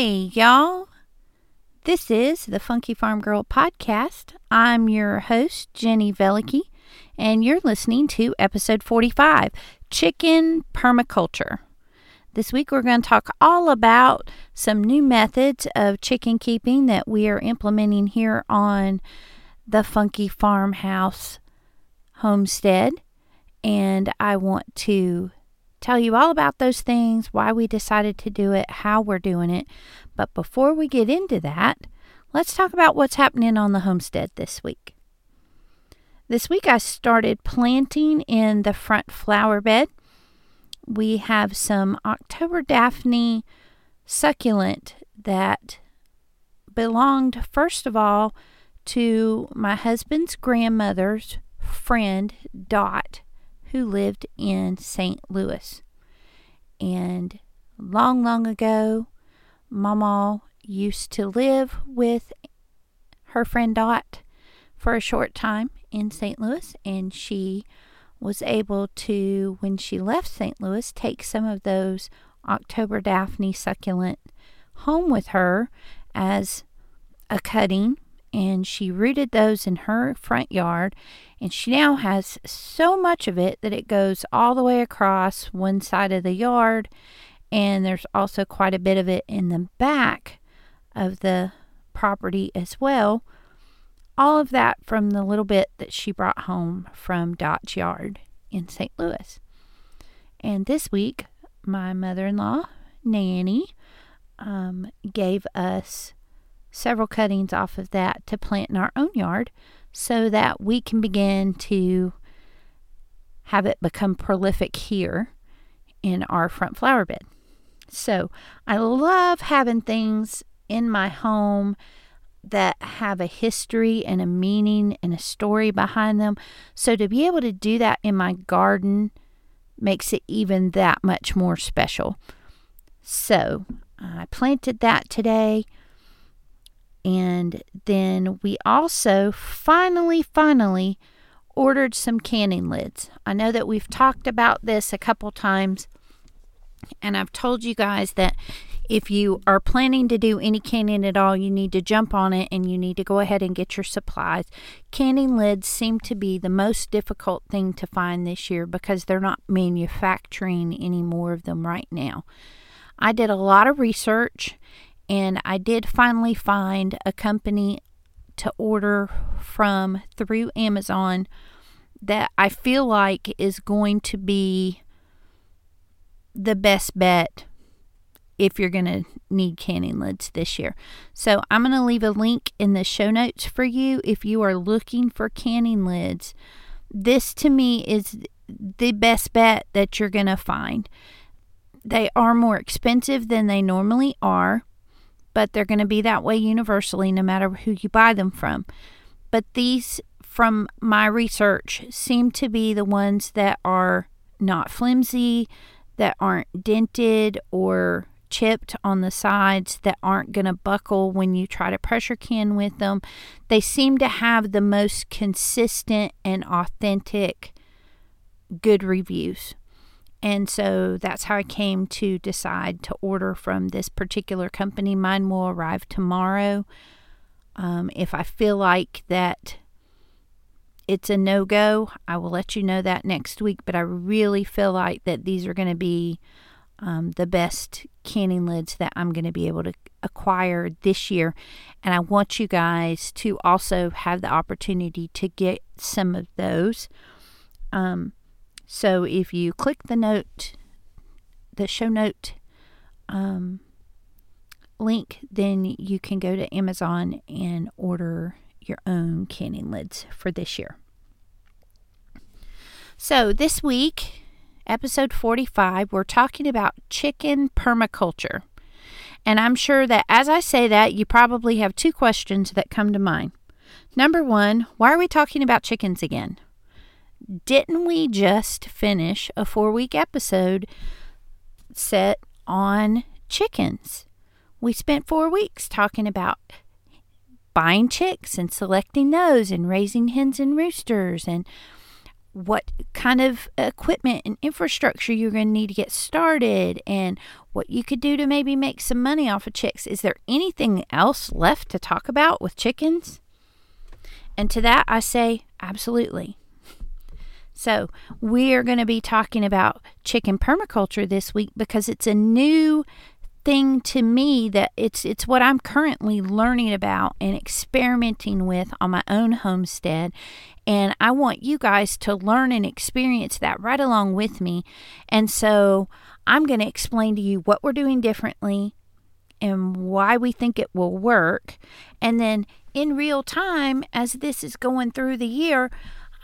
Hey, y'all. This is the Funky Farm Girl podcast. I'm your host, Jenny Velicky, and you're listening to episode 45 Chicken Permaculture. This week, we're going to talk all about some new methods of chicken keeping that we are implementing here on the Funky Farmhouse homestead. And I want to tell you all about those things, why we decided to do it, how we're doing it. But before we get into that, let's talk about what's happening on the homestead this week. This week I started planting in the front flower bed. We have some October Daphne succulent that belonged, first of all, to my husband's grandmother's friend, Dot who lived in St. Louis. And long, long ago, Mama used to live with her friend Dot for a short time in St. Louis, and she was able to, when she left St. Louis, take some of those October Daphne succulent home with her as a cutting and she rooted those in her front yard and she now has so much of it that it goes all the way across one side of the yard and there's also quite a bit of it in the back of the property as well all of that from the little bit that she brought home from Dot's yard in St. Louis and this week my mother-in-law Nanny um, gave us several cuttings off of that to plant in our own yard so that we can begin to have it become prolific here in our front flower bed. So I love having things in my home that have a history and a meaning and a story behind them. So to be able to do that in my garden makes it even that much more special. So I planted that today. And then we also finally, finally ordered some canning lids. I know that we've talked about this a couple times, and I've told you guys that if you are planning to do any canning at all, you need to jump on it and you need to go ahead and get your supplies. Canning lids seem to be the most difficult thing to find this year because they're not manufacturing any more of them right now. I did a lot of research and I did finally find a company to order from through Amazon that I feel like is going to be the best bet if you're going to need canning lids this year. So I'm going to leave a link in the show notes for you if you are looking for canning lids. This to me is the best bet that you're going to find. They are more expensive than they normally are, but they're going to be that way universally no matter who you buy them from. But these, from my research, seem to be the ones that are not flimsy, that aren't dented or chipped on the sides, that aren't going to buckle when you try to pressure can with them. They seem to have the most consistent and authentic good reviews. And so that's how I came to decide to order from this particular company. Mine will arrive tomorrow. Um, if I feel like that it's a no go, I will let you know that next week. But I really feel like that these are going to be um, the best canning lids that I'm going to be able to acquire this year. And I want you guys to also have the opportunity to get some of those. Um, so if you click the note, the show note um, link, then you can go to Amazon and order your own canning lids for this year. So, this week, episode 45, we're talking about chicken permaculture. And I'm sure that as I say that, you probably have two questions that come to mind. Number one, why are we talking about chickens again? Didn't we just finish a four week episode set on chickens? We spent four weeks talking about buying chicks and selecting those and raising hens and roosters and what kind of equipment and infrastructure you're going to need to get started and what you could do to maybe make some money off of chicks. Is there anything else left to talk about with chickens? And to that, I say absolutely. So, we are going to be talking about chicken permaculture this week because it's a new thing to me that it's it's what I'm currently learning about and experimenting with on my own homestead and I want you guys to learn and experience that right along with me. And so I'm going to explain to you what we're doing differently and why we think it will work. And then in real time, as this is going through the year,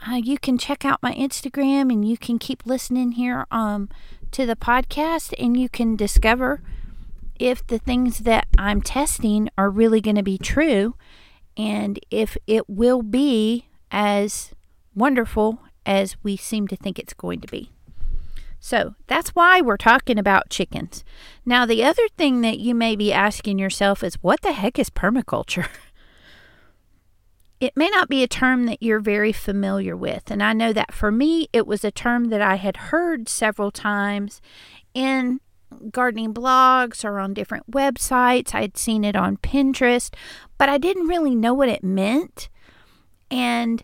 uh, you can check out my Instagram and you can keep listening here um, to the podcast and you can discover if the things that I'm testing are really going to be true and if it will be as wonderful as we seem to think it's going to be. So that's why we're talking about chickens. Now, the other thing that you may be asking yourself is what the heck is permaculture? It may not be a term that you're very familiar with. And I know that for me, it was a term that I had heard several times in gardening blogs or on different websites. I'd seen it on Pinterest, but I didn't really know what it meant. And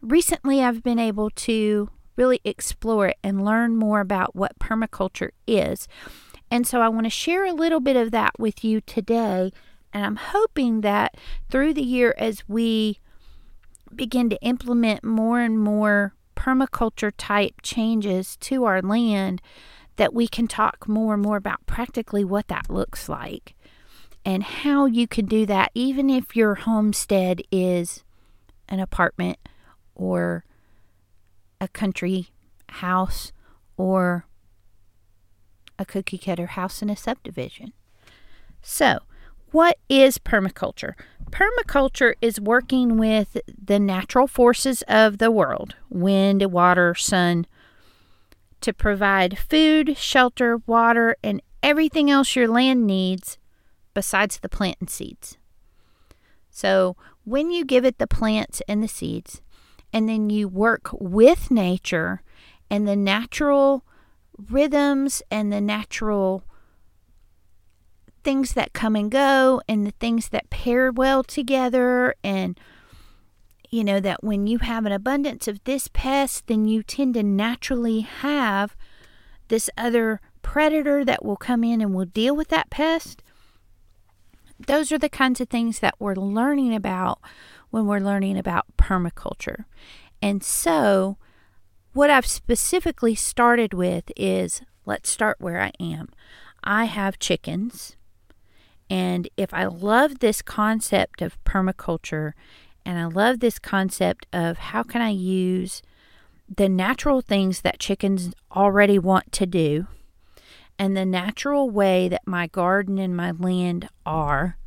recently I've been able to really explore it and learn more about what permaculture is. And so I want to share a little bit of that with you today. And I'm hoping that through the year, as we begin to implement more and more permaculture type changes to our land, that we can talk more and more about practically what that looks like and how you can do that, even if your homestead is an apartment or a country house or a cookie cutter house in a subdivision. So, what is permaculture? Permaculture is working with the natural forces of the world wind, water, sun to provide food, shelter, water, and everything else your land needs besides the plant and seeds. So, when you give it the plants and the seeds, and then you work with nature and the natural rhythms and the natural things that come and go and the things that pair well together and you know that when you have an abundance of this pest then you tend to naturally have this other predator that will come in and will deal with that pest those are the kinds of things that we're learning about when we're learning about permaculture. And so, what I've specifically started with is let's start where I am. I have chickens, and if I love this concept of permaculture and I love this concept of how can I use the natural things that chickens already want to do and the natural way that my garden and my land are,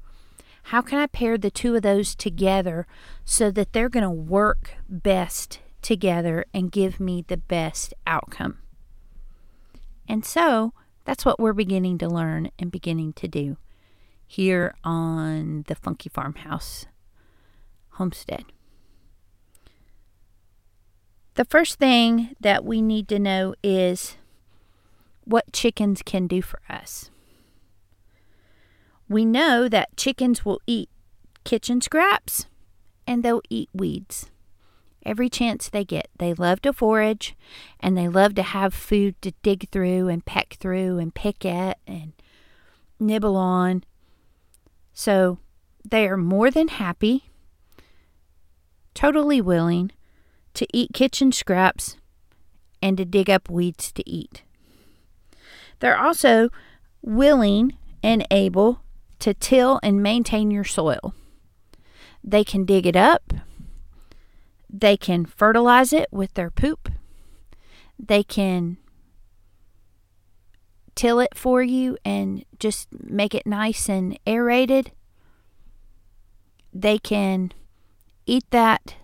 how can I pair the two of those together so that they're going to work best together and give me the best outcome? And so that's what we're beginning to learn and beginning to do here on the Funky Farmhouse homestead. The first thing that we need to know is what chickens can do for us. We know that chickens will eat kitchen scraps and they'll eat weeds every chance they get. They love to forage and they love to have food to dig through and peck through and pick at and nibble on. So they are more than happy, totally willing to eat kitchen scraps and to dig up weeds to eat. They're also willing and able to till and maintain your soil. They can dig it up. They can fertilize it with their poop. They can till it for you and just make it nice and aerated. They can eat that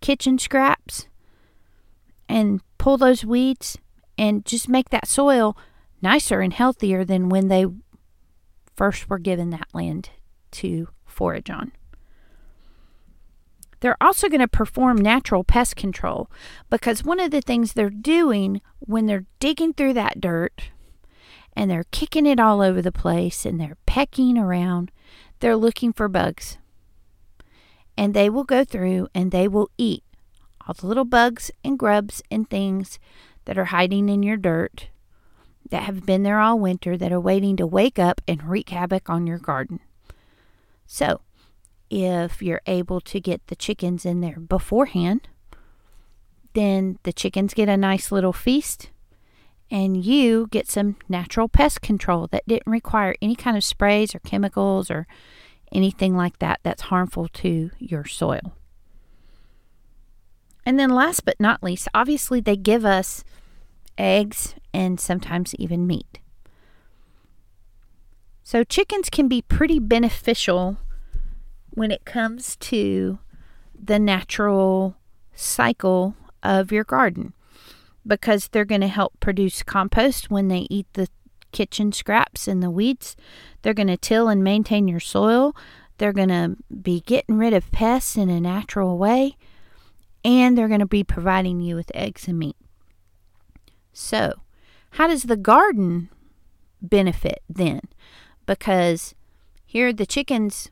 kitchen scraps and pull those weeds and just make that soil nicer and healthier than when they first were given that land to forage on. They're also going to perform natural pest control because one of the things they're doing when they're digging through that dirt and they're kicking it all over the place and they're pecking around, they're looking for bugs. And they will go through and they will eat all the little bugs and grubs and things that are hiding in your dirt that have been there all winter that are waiting to wake up and wreak havoc on your garden. So, if you're able to get the chickens in there beforehand, then the chickens get a nice little feast and you get some natural pest control that didn't require any kind of sprays or chemicals or anything like that that's harmful to your soil. And then, last but not least, obviously, they give us eggs and sometimes even meat. So, chickens can be pretty beneficial when it comes to the natural cycle of your garden because they're going to help produce compost when they eat the kitchen scraps and the weeds. They're going to till and maintain your soil. They're going to be getting rid of pests in a natural way. And they're going to be providing you with eggs and meat. So, how does the garden benefit then? Because here the chickens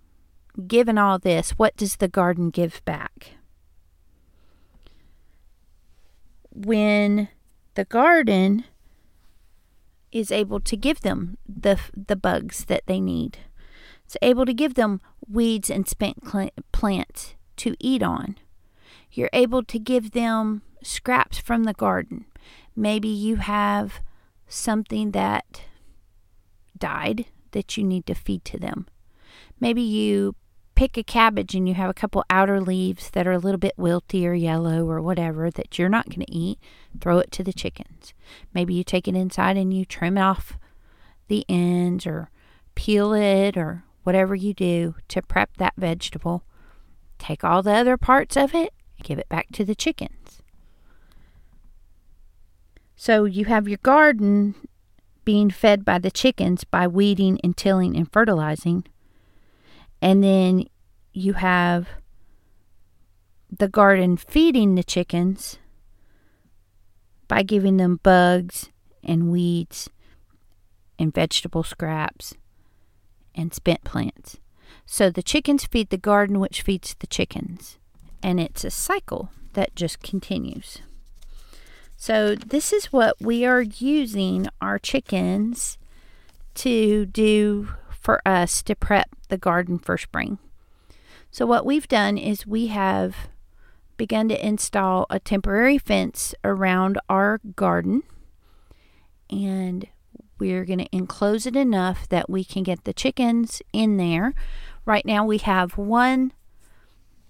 given all this, what does the garden give back? When the garden is able to give them the the bugs that they need. It's able to give them weeds and spent plants to eat on. You're able to give them scraps from the garden. Maybe you have something that died that you need to feed to them. Maybe you pick a cabbage and you have a couple outer leaves that are a little bit wilty or yellow or whatever that you're not going to eat, throw it to the chickens. Maybe you take it inside and you trim off the ends or peel it or whatever you do to prep that vegetable. Take all the other parts of it, and give it back to the chickens. So you have your garden being fed by the chickens by weeding and tilling and fertilizing. And then you have the garden feeding the chickens by giving them bugs and weeds and vegetable scraps and spent plants. So the chickens feed the garden, which feeds the chickens. And it's a cycle that just continues. So, this is what we are using our chickens to do for us to prep the garden for spring. So, what we've done is we have begun to install a temporary fence around our garden, and we're going to enclose it enough that we can get the chickens in there. Right now, we have one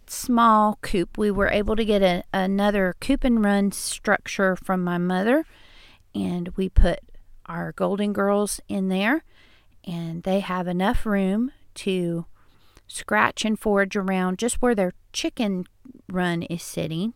small coop. We were able to get a, another coop and run structure from my mother, and we put our golden girls in there, and they have enough room to scratch and forage around just where their chicken run is sitting.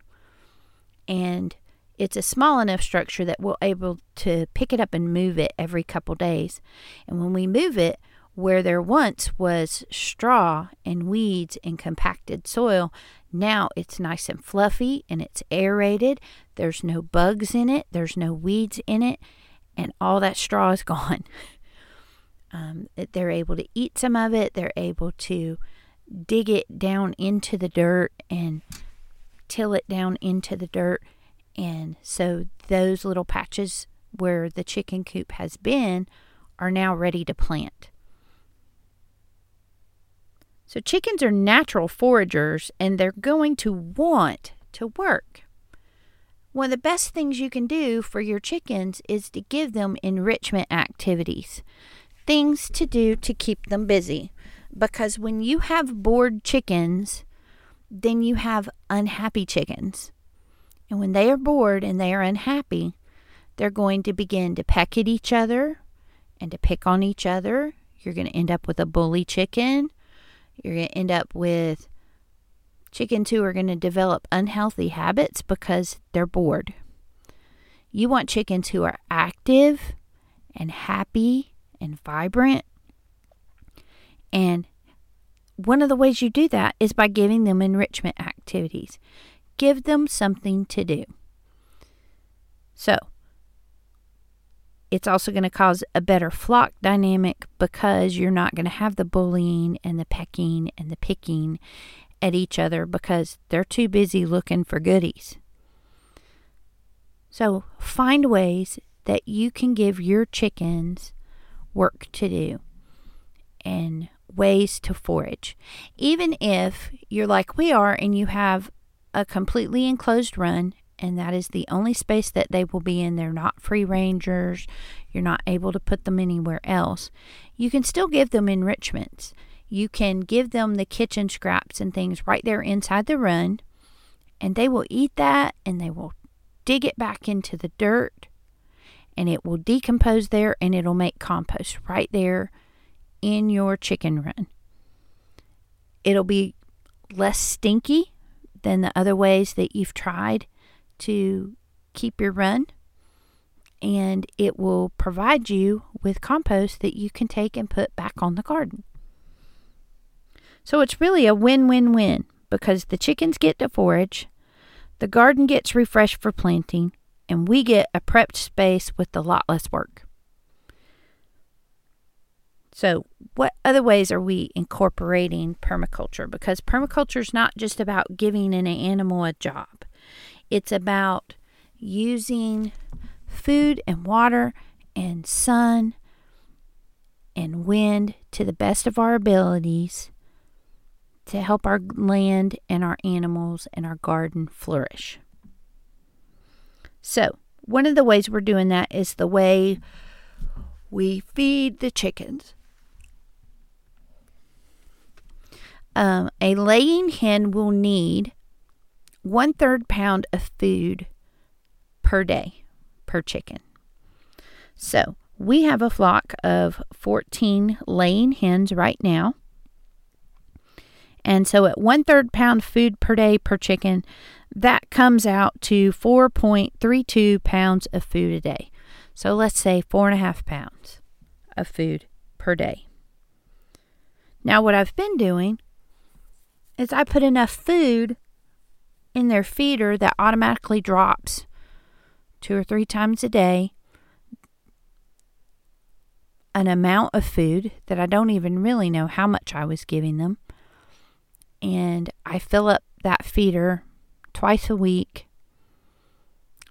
And it's a small enough structure that we're able to pick it up and move it every couple days. And when we move it, where there once was straw and weeds and compacted soil, now it's nice and fluffy and it's aerated. There's no bugs in it, there's no weeds in it, and all that straw is gone. Um, they're able to eat some of it. They're able to dig it down into the dirt and till it down into the dirt. And so those little patches where the chicken coop has been are now ready to plant. So chickens are natural foragers and they're going to want to work. one of the best things you can do for your chickens is to give them enrichment activities, things to do to keep them busy. Because when you have bored chickens, then you have unhappy chickens. And when they are bored and they are unhappy, they're going to begin to peck at each other and to pick on each other. You're going to end up with a bully chicken. You're going to end up with chickens who are going to develop unhealthy habits because they're bored. You want chickens who are active and happy and vibrant. And one of the ways you do that is by giving them enrichment activities. Give them something to do. So, it's also going to cause a better flock dynamic because you're not going to have the bullying and the pecking and the picking at each other because they're too busy looking for goodies. So find ways that you can give your chickens work to do and ways to forage. Even if you're like we are and you have a completely enclosed run and that is the only space that they will be in. They're not free rangers. You're not able to put them anywhere else. You can still give them enrichments. You can give them the kitchen scraps and things right there inside the run, and they will eat that and they will dig it back into the dirt and it will decompose there and it'll make compost right there in your chicken run. It'll be less stinky than the other ways that you've tried to keep your run and it will provide you with compost that you can take and put back on the garden. So it's really a win win win because the chickens get to forage, the garden gets refreshed for planting, and we get a prepped space with a lot less work. So, what other ways are we incorporating permaculture? Because permaculture is not just about giving an animal a job, it's about using food and water and sun and wind to the best of our abilities to help our land and our animals and our garden flourish. So, one of the ways we're doing that is the way we feed the chickens. Um, a laying hen will need one third pound of food per day per chicken. So we have a flock of 14 laying hens right now. And so at one third pound food per day per chicken, that comes out to 4.32 pounds of food a day. So let's say four and a half pounds of food per day. Now, what I've been doing is I put enough food in their feeder that automatically drops two or three times a day an amount of food that I don't even really know how much I was giving them. And I fill up that feeder twice a week.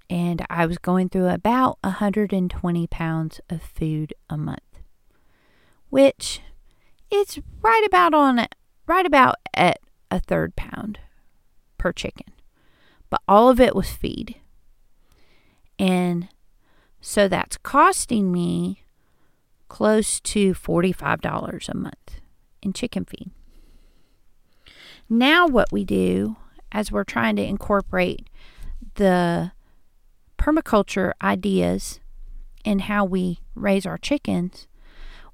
And I was going through about 120 pounds of food a month, which it's right about on right about at a third pound per chicken. But all of it was feed. And so that's costing me close to $45 a month in chicken feed. Now, what we do as we're trying to incorporate the permaculture ideas in how we raise our chickens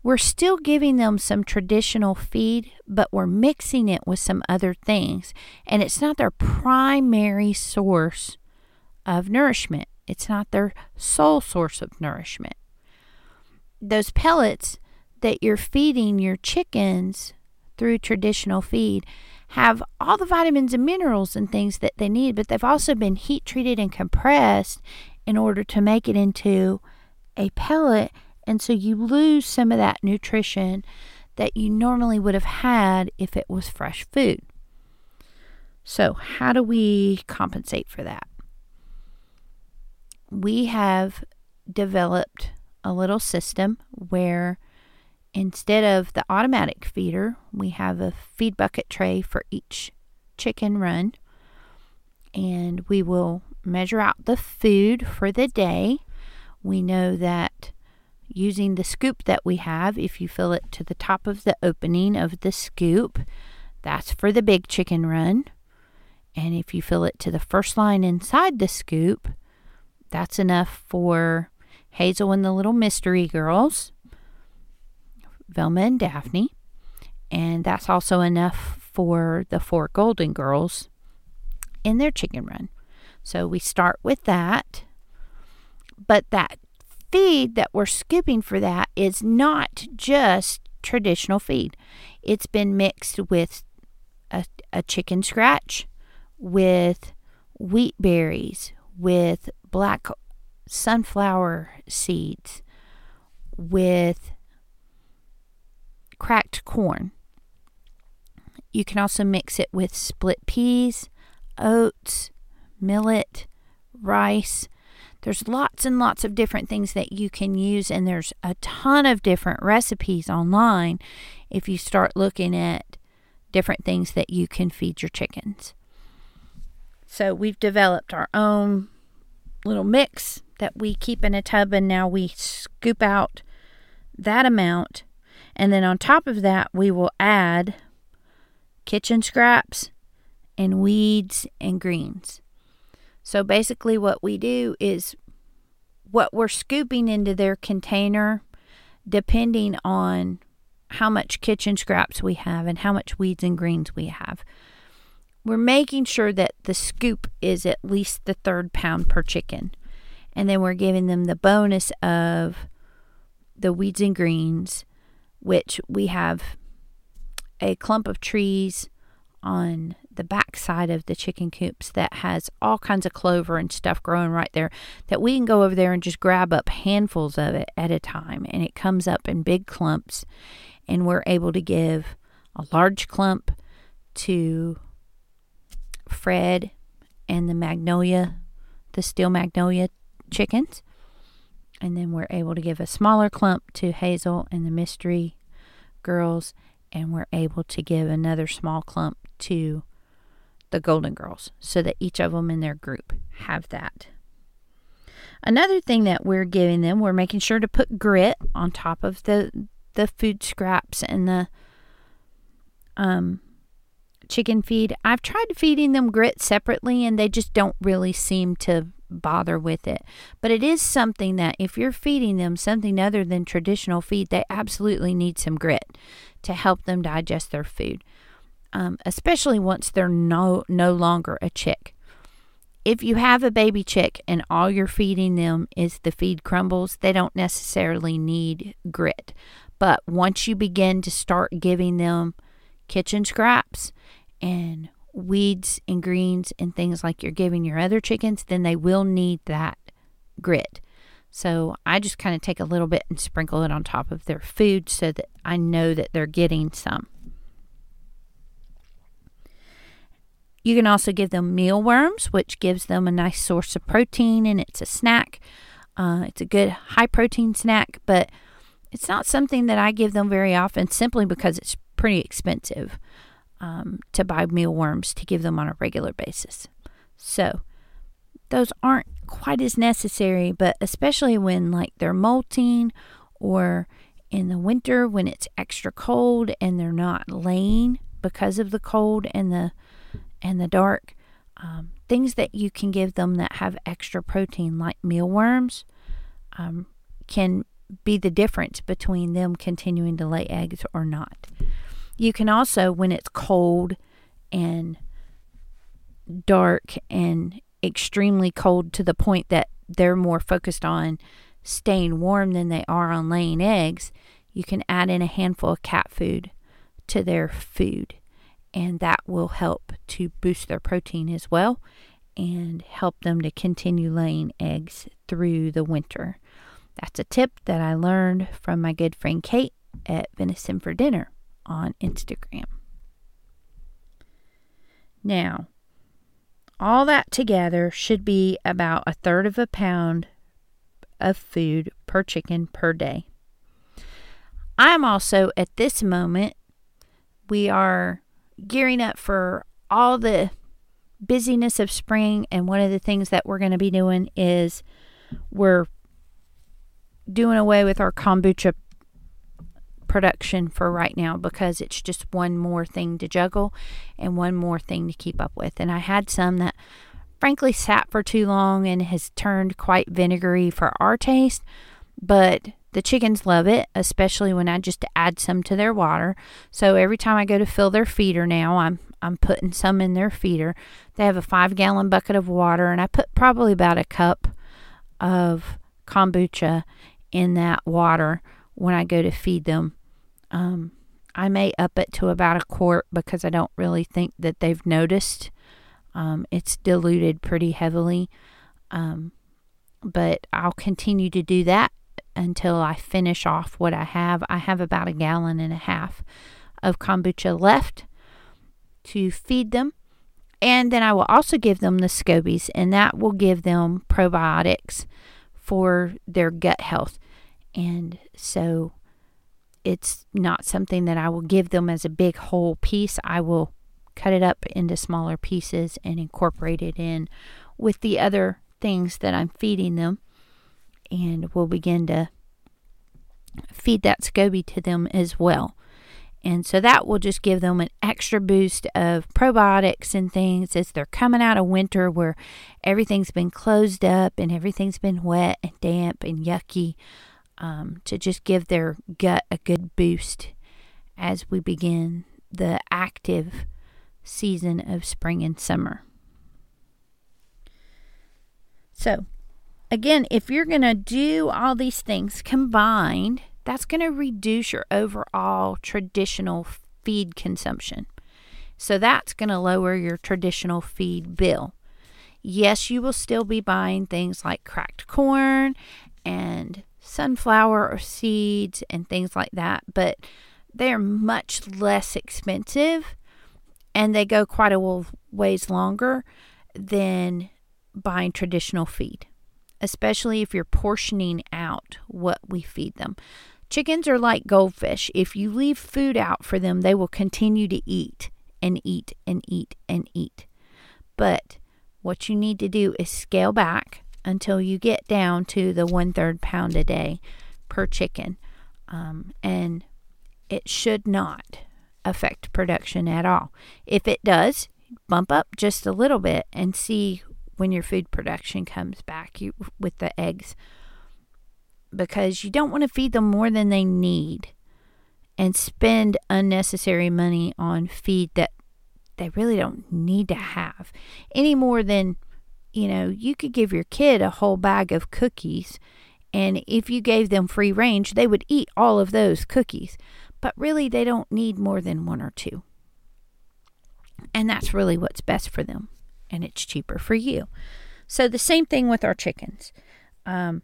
we're still giving them some traditional feed, but we're mixing it with some other things. And it's not their primary source of nourishment, it's not their sole source of nourishment. Those pellets that you're feeding your chickens through traditional feed have all the vitamins and minerals and things that they need, but they've also been heat treated and compressed in order to make it into a pellet and so you lose some of that nutrition that you normally would have had if it was fresh food. So, how do we compensate for that? We have developed a little system where instead of the automatic feeder, we have a feed bucket tray for each chicken run. And we will measure out the food for the day. We know that using the scoop that we have, if you fill it to the top of the opening of the scoop, that's for the big chicken run. And if you fill it to the first line inside the scoop, that's enough for Hazel and the little mystery girls, Velma and Daphne. And that's also enough for the four golden girls in their chicken run. So we start with that. But that feed that we're scooping for that is not just traditional feed. It's been mixed with a, a chicken scratch, with wheat berries, with black sunflower seeds, with cracked corn. You can also mix it with split peas, oats, millet, rice. There's lots and lots of different things that you can use, and there's a ton of different recipes online if you start looking at different things that you can feed your chickens. So, we've developed our own little mix that we keep in a tub, and now we scoop out that amount. And then on top of that, we will add kitchen scraps and weeds and greens. So basically, what we do is what we're scooping into their container, depending on how much kitchen scraps we have and how much weeds and greens we have. We're making sure that the scoop is at least the third pound per chicken. And then we're giving them the bonus of the weeds and greens, which we have a clump of trees on the back side of the chicken coops that has all kinds of clover and stuff growing right there that we can go over there and just grab up handfuls of it at a time. And it comes up in big clumps and we're able to give a large clump to Fred and the magnolia the steel magnolia chickens and then we're able to give a smaller clump to Hazel and the mystery girls and we're able to give another small clump to the Golden Girls so that each of them in their group have that. Another thing that we're giving them, we're making sure to put grit on top of the the food scraps and the um chicken feed. I've tried feeding them grit separately and they just don't really seem to bother with it. But it is something that if you're feeding them something other than traditional feed, they absolutely need some grit to help them digest their food um, especially once they're no no longer a chick. If you have a baby chick and all you're feeding them is the feed crumbles, they don't necessarily need grit. But once you begin to start giving them kitchen scraps and weeds and greens and things like you're giving your other chickens, then they will need that grit. So I just kind of take a little bit and sprinkle it on top of their food so that I know that they're getting some. You can also give them mealworms, which gives them a nice source of protein and it's a snack. Uh, it's a good high protein snack, but it's not something that I give them very often simply because it's pretty expensive um, to buy mealworms to give them on a regular basis. So those aren't quite as necessary, but especially when like they're molting or in the winter when it's extra cold and they're not laying because of the cold and the and the dark. Um, things that you can give them that have extra protein, like mealworms, um, can be the difference between them continuing to lay eggs or not. You can also, when it's cold and dark and extremely cold to the point that they're more focused on staying warm than they are on laying eggs, you can add in a handful of cat food to their food and that will help to boost their protein as well and help them to continue laying eggs through the winter. That's a tip that I learned from my good friend Kate at Venison for Dinner on Instagram. Now, all that together should be about a third of a pound of food per chicken per day. I'm also at this moment, we are gearing up for all the busyness of spring, and one of the things that we're going to be doing is we're doing away with our kombucha production for right now because it's just one more thing to juggle and one more thing to keep up with. And I had some that frankly sat for too long and has turned quite vinegary for our taste, but the chickens love it, especially when I just add some to their water. So every time I go to fill their feeder now, I'm I'm putting some in their feeder. They have a five gallon bucket of water, and I put probably about a cup of kombucha in that water when I go to feed them. Um, I may up it to about a quart because I don't really think that they've noticed. Um, it's diluted pretty heavily. Um, but I'll continue to do that until I finish off what I have. I have about a gallon and a half of kombucha left to feed them. And then I will also give them the scobies, and that will give them probiotics for their gut health. And so it's not something that I will give them as a big whole piece. I will cut it up into smaller pieces and incorporate it in with the other things that I'm feeding them. And we'll begin to feed that SCOBY to them as well. And so that will just give them an extra boost of probiotics and things as they're coming out of winter where everything's been closed up and everything's been wet and damp and yucky um, to just give their gut a good boost as we begin the active season of spring and summer. So, again, if you're going to do all these things combined, that's going to reduce your overall traditional feed consumption. So that's going to lower your traditional feed bill. Yes, you will still be buying things like cracked corn and sunflower or seeds and things like that, but they're much less expensive and they go quite a ways longer than buying traditional feed, especially if you're portioning out what we feed them. Chickens are like goldfish. If you leave food out for them, they will continue to eat and eat and eat and eat. But what you need to do is scale back until you get down to the one third pound a day per chicken. Um, and it should not affect production at all. If it does, bump up just a little bit and see when your food production comes back you, with the eggs because you don't want to feed them more than they need and spend unnecessary money on feed that they really don't need to have any more than you know you could give your kid a whole bag of cookies and if you gave them free range they would eat all of those cookies. But really they don't need more than one or two. And that's really what's best for them and it's cheaper for you. So the same thing with our chickens. Um,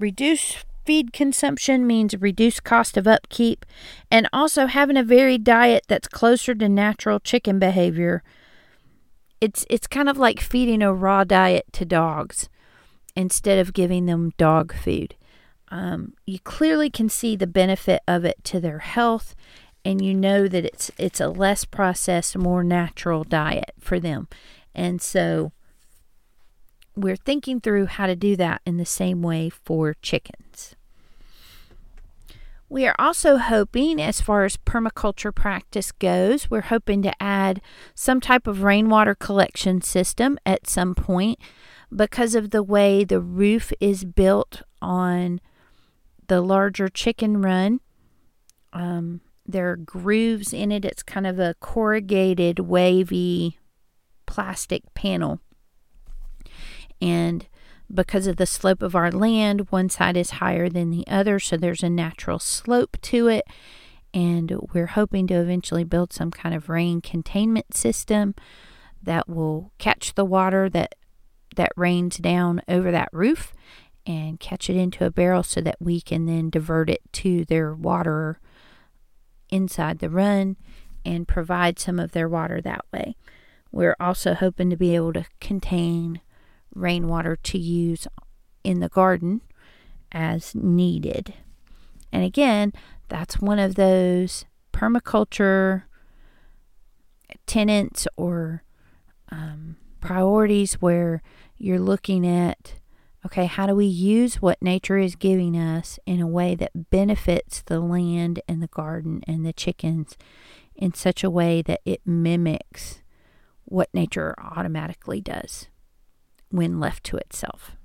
Reduce feed consumption means reduced cost of upkeep and also having a varied diet that's closer to natural chicken behavior. It's it's kind of like feeding a raw diet to dogs instead of giving them dog food. Um, you clearly can see the benefit of it to their health and you know that it's it's a less processed more natural diet for them and so we're thinking through how to do that in the same way for chickens. We are also hoping, as far as permaculture practice goes, we're hoping to add some type of rainwater collection system at some point because of the way the roof is built on the larger chicken run. Um, there are grooves in it. It's kind of a corrugated, wavy plastic panel. And because of the slope of our land, one side is higher than the other, so there's a natural slope to it. And we're hoping to eventually build some kind of rain containment system that will catch the water that that rains down over that roof and catch it into a barrel so that we can then divert it to their water inside the run and provide some of their water that way. We're also hoping to be able to contain rainwater to use in the garden as needed. And again, that's one of those permaculture tenants or um, priorities where you're looking at okay, how do we use what nature is giving us in a way that benefits the land and the garden and the chickens in such a way that it mimics what nature automatically does when left to itself?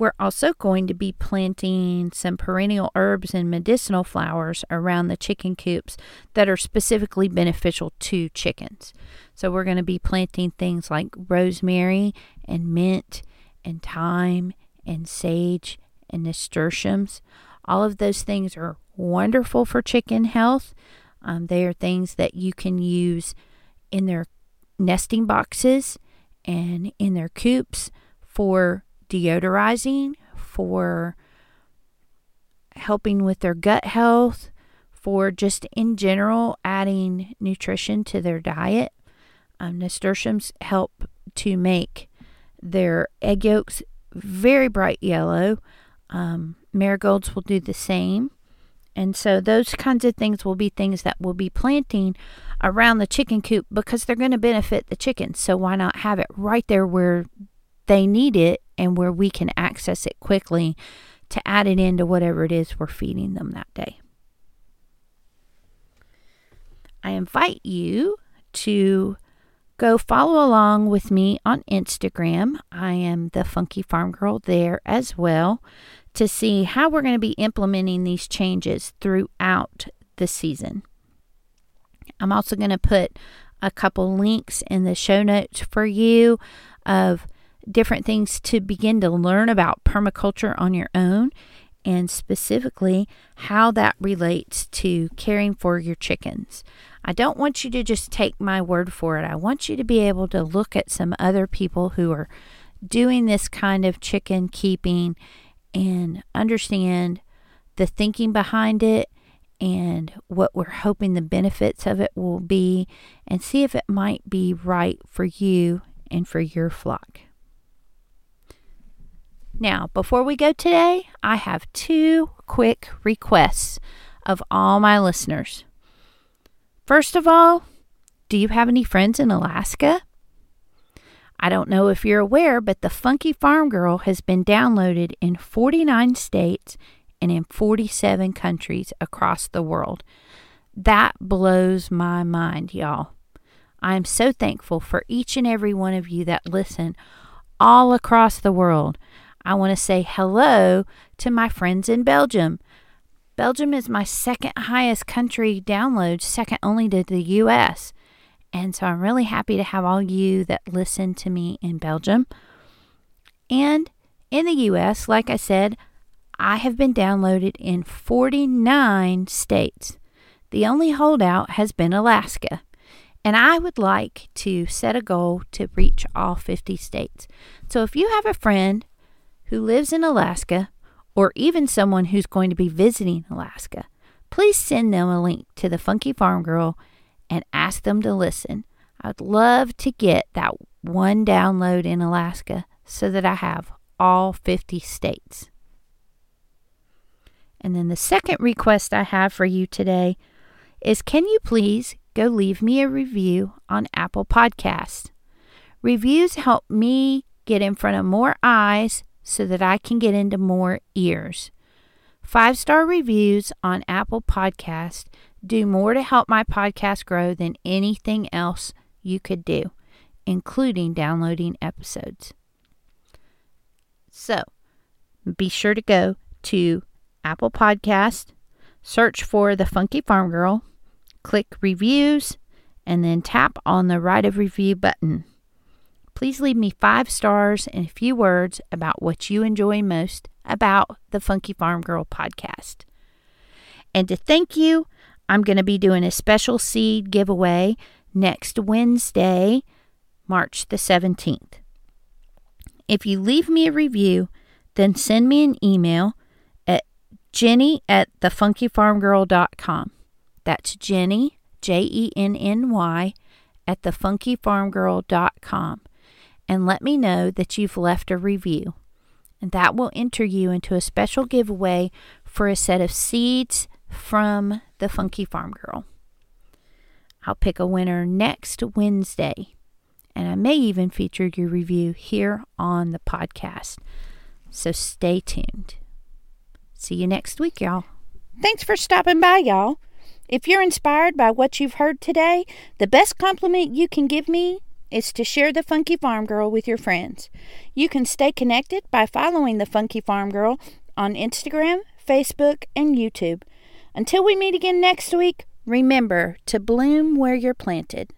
We're also going to be planting some perennial herbs and medicinal flowers around the chicken coops that are specifically beneficial to chickens. So we're going to be planting things like rosemary and mint and thyme and sage and nasturtiums. All of those things are wonderful for chicken health. Um, they are things that you can use in their nesting boxes and in their coops for deodorizing, for helping with their gut health, for just in general adding nutrition to their diet. Um, nasturtiums help to make their egg yolks very bright yellow. Um, marigolds will do the same. And so those kinds of things will be things that we'll be planting around the chicken coop because they're going to benefit the chickens. So why not have it right there where they need it and where we can access it quickly to add it into whatever it is we're feeding them that day. I invite you to go follow along with me on Instagram. I am the Funky Farm Girl there as well to see how we're going to be implementing these changes throughout the season. I'm also going to put a couple links in the show notes for you of different things to begin to learn about permaculture on your own and specifically how that relates to caring for your chickens. I don't want you to just take my word for it. I want you to be able to look at some other people who are doing this kind of chicken keeping and understand the thinking behind it and what we're hoping the benefits of it will be and see if it might be right for you and for your flock. Now, before we go today, I have two quick requests of all my listeners. First of all, do you have any friends in Alaska? I don't know if you're aware, but the Funky Farm Girl has been downloaded in 49 states and in 47 countries across the world. That blows my mind, y'all. I am so thankful for each and every one of you that listen all across the world. I want to say hello to my friends in Belgium. Belgium is my second highest country download, second only to the US. And so I'm really happy to have all you that listen to me in Belgium. And in the US, like I said, I have been downloaded in 49 states. The only holdout has been Alaska. And I would like to set a goal to reach all 50 states. So if you have a friend who lives in Alaska, or even someone who's going to be visiting Alaska, please send them a link to the Funky Farm Girl and ask them to listen. I'd love to get that one download in Alaska so that I have all 50 states. And then the second request I have for you today is can you please go leave me a review on Apple Podcasts? Reviews help me get in front of more eyes so that I can get into more ears. Five star reviews on Apple Podcast do more to help my podcast grow than anything else you could do, including downloading episodes. So, be sure to go to Apple Podcast, search for The Funky Farm Girl, click reviews, and then tap on the write a review button please leave me five stars and a few words about what you enjoy most about the Funky Farm Girl podcast. And to thank you, I'm going to be doing a special seed giveaway next Wednesday, March the 17th. If you leave me a review, then send me an email at jenny at thefunkyfarmgirl.com. That's Jenny, J E N N Y, at thefunkyfarmgirl.com and let me know that you've left a review. And that will enter you into a special giveaway for a set of seeds from the Funky Farm Girl. I'll pick a winner next Wednesday, and I may even feature your review here on the podcast. So stay tuned. See you next week, y'all. Thanks for stopping by, y'all. If you're inspired by what you've heard today, the best compliment you can give me is to share the Funky Farm Girl with your friends. You can stay connected by following the Funky Farm Girl on Instagram, Facebook, and YouTube. Until we meet again next week, remember to bloom where you're planted.